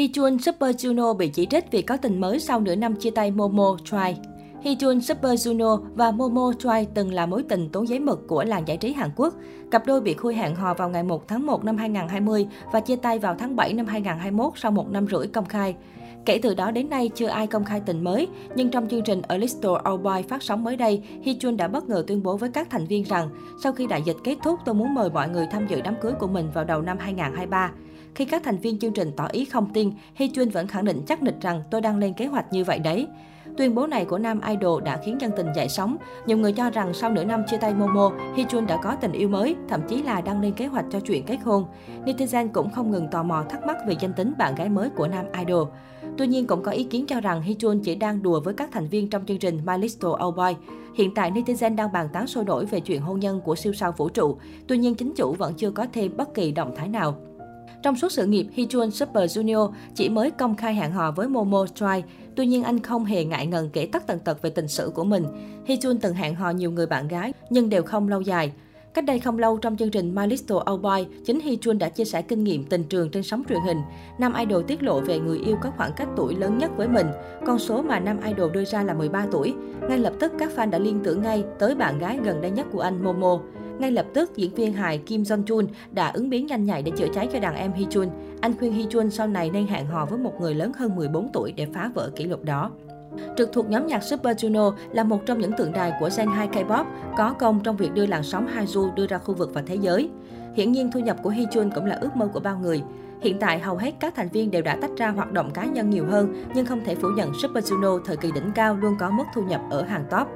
Hyun Super Juno bị chỉ trích vì có tình mới sau nửa năm chia tay Momo Choi. Hyun Super Juno và Momo Choi từng là mối tình tốn giấy mực của làng giải trí Hàn Quốc. Cặp đôi bị khui hẹn hò vào ngày 1 tháng 1 năm 2020 và chia tay vào tháng 7 năm 2021 sau một năm rưỡi công khai. Kể từ đó đến nay chưa ai công khai tình mới, nhưng trong chương trình A Little Old Boy phát sóng mới đây, Hyun đã bất ngờ tuyên bố với các thành viên rằng sau khi đại dịch kết thúc tôi muốn mời mọi người tham dự đám cưới của mình vào đầu năm 2023. Khi các thành viên chương trình tỏ ý không tin, Hyun vẫn khẳng định chắc nịch rằng tôi đang lên kế hoạch như vậy đấy. Tuyên bố này của nam idol đã khiến dân tình dậy sóng. Nhiều người cho rằng sau nửa năm chia tay Momo, Hyun đã có tình yêu mới, thậm chí là đang lên kế hoạch cho chuyện kết hôn. Netizen cũng không ngừng tò mò thắc mắc về danh tính bạn gái mới của nam idol. Tuy nhiên cũng có ý kiến cho rằng Hyun chỉ đang đùa với các thành viên trong chương trình My Little Old Boy. Hiện tại netizen đang bàn tán sôi nổi về chuyện hôn nhân của siêu sao vũ trụ. Tuy nhiên chính chủ vẫn chưa có thêm bất kỳ động thái nào. Trong suốt sự nghiệp, Hyun Super Junior chỉ mới công khai hẹn hò với Momo Choi. Tuy nhiên anh không hề ngại ngần kể tất tần tật về tình sử của mình. Hyun từng hẹn hò nhiều người bạn gái nhưng đều không lâu dài. Cách đây không lâu trong chương trình My Little Old Boy, chính Hyun đã chia sẻ kinh nghiệm tình trường trên sóng truyền hình. Nam idol tiết lộ về người yêu có khoảng cách tuổi lớn nhất với mình. Con số mà nam idol đưa ra là 13 tuổi. Ngay lập tức các fan đã liên tưởng ngay tới bạn gái gần đây nhất của anh Momo. Ngay lập tức, diễn viên hài Kim Jong Chun đã ứng biến nhanh nhạy để chữa cháy cho đàn em Hee Chun. Anh khuyên Hee Chun sau này nên hẹn hò với một người lớn hơn 14 tuổi để phá vỡ kỷ lục đó. Trực thuộc nhóm nhạc Super Juno là một trong những tượng đài của Gen 2 K-pop, có công trong việc đưa làn sóng Haju đưa ra khu vực và thế giới. Hiển nhiên thu nhập của Hee Jun cũng là ước mơ của bao người. Hiện tại, hầu hết các thành viên đều đã tách ra hoạt động cá nhân nhiều hơn, nhưng không thể phủ nhận Super Juno thời kỳ đỉnh cao luôn có mức thu nhập ở hàng top.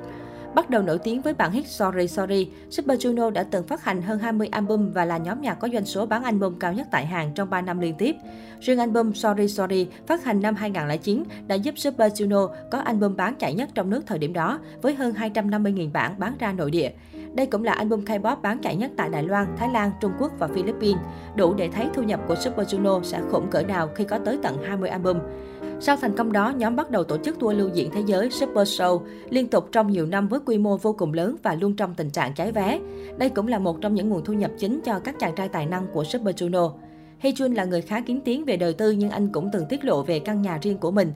Bắt đầu nổi tiếng với bản hit Sorry Sorry, Super Junior đã từng phát hành hơn 20 album và là nhóm nhạc có doanh số bán album cao nhất tại Hàn trong 3 năm liên tiếp. Riêng album Sorry Sorry phát hành năm 2009 đã giúp Super Junior có album bán chạy nhất trong nước thời điểm đó, với hơn 250.000 bản bán ra nội địa. Đây cũng là album K-pop bán chạy nhất tại Đài Loan, Thái Lan, Trung Quốc và Philippines, đủ để thấy thu nhập của Super Junior sẽ khủng cỡ nào khi có tới tận 20 album. Sau thành công đó, nhóm bắt đầu tổ chức tour lưu diễn thế giới Super Show liên tục trong nhiều năm với quy mô vô cùng lớn và luôn trong tình trạng cháy vé. Đây cũng là một trong những nguồn thu nhập chính cho các chàng trai tài năng của Super Junior. Hee là người khá kiến tiếng về đời tư nhưng anh cũng từng tiết lộ về căn nhà riêng của mình.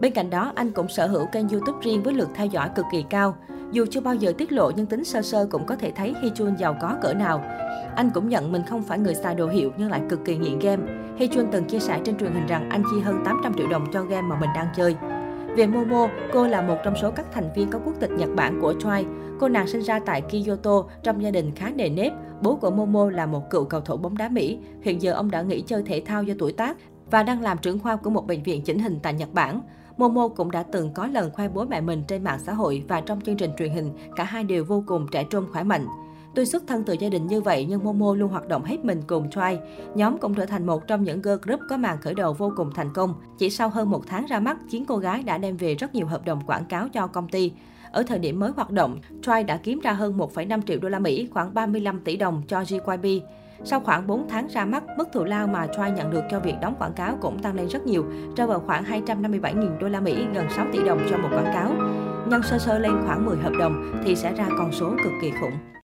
Bên cạnh đó, anh cũng sở hữu kênh YouTube riêng với lượt theo dõi cực kỳ cao. Dù chưa bao giờ tiết lộ nhưng tính sơ sơ cũng có thể thấy Hee giàu có cỡ nào. Anh cũng nhận mình không phải người xài đồ hiệu nhưng lại cực kỳ nghiện game. Hee từng chia sẻ trên truyền hình rằng anh chi hơn 800 triệu đồng cho game mà mình đang chơi. Về Momo, cô là một trong số các thành viên có quốc tịch Nhật Bản của Twice. Cô nàng sinh ra tại Kyoto trong gia đình khá nề nếp. Bố của Momo là một cựu cầu thủ bóng đá Mỹ. Hiện giờ ông đã nghỉ chơi thể thao do tuổi tác và đang làm trưởng khoa của một bệnh viện chỉnh hình tại Nhật Bản. Momo cũng đã từng có lần khoe bố mẹ mình trên mạng xã hội và trong chương trình truyền hình, cả hai đều vô cùng trẻ trung khỏe mạnh. Tuy xuất thân từ gia đình như vậy nhưng Momo luôn hoạt động hết mình cùng Try. Nhóm cũng trở thành một trong những girl group có màn khởi đầu vô cùng thành công. Chỉ sau hơn một tháng ra mắt, chiến cô gái đã đem về rất nhiều hợp đồng quảng cáo cho công ty. Ở thời điểm mới hoạt động, Try đã kiếm ra hơn 1,5 triệu đô la Mỹ, khoảng 35 tỷ đồng cho GYP. Sau khoảng 4 tháng ra mắt, mức thù lao mà Troy nhận được cho việc đóng quảng cáo cũng tăng lên rất nhiều, rơi vào khoảng 257.000 đô la Mỹ, gần 6 tỷ đồng cho một quảng cáo. Nhân sơ sơ lên khoảng 10 hợp đồng thì sẽ ra con số cực kỳ khủng.